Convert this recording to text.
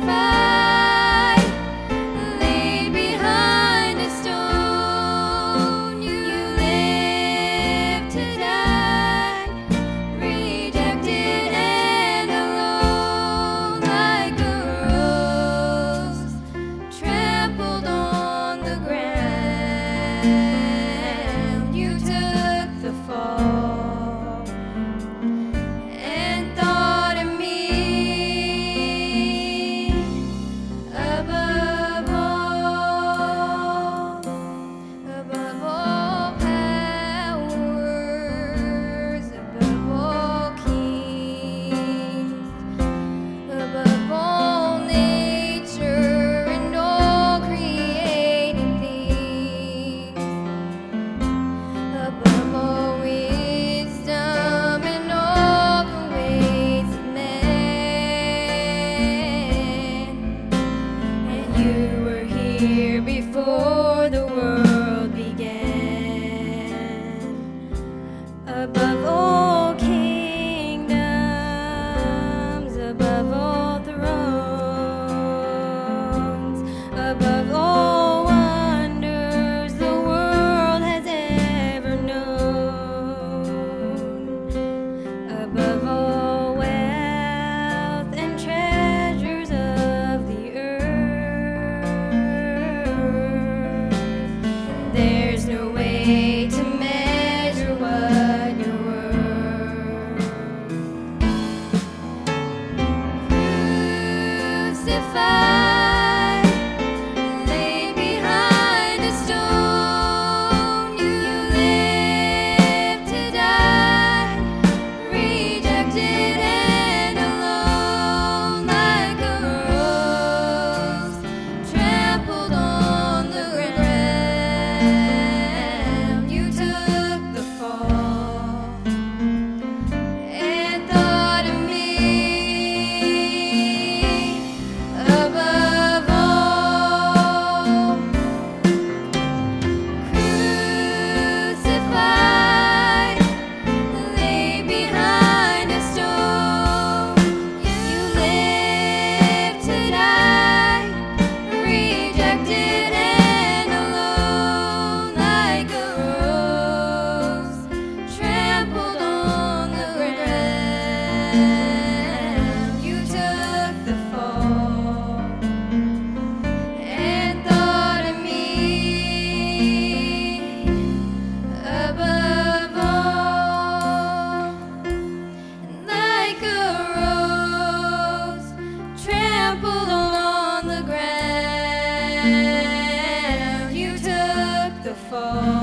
found. here before. Fall.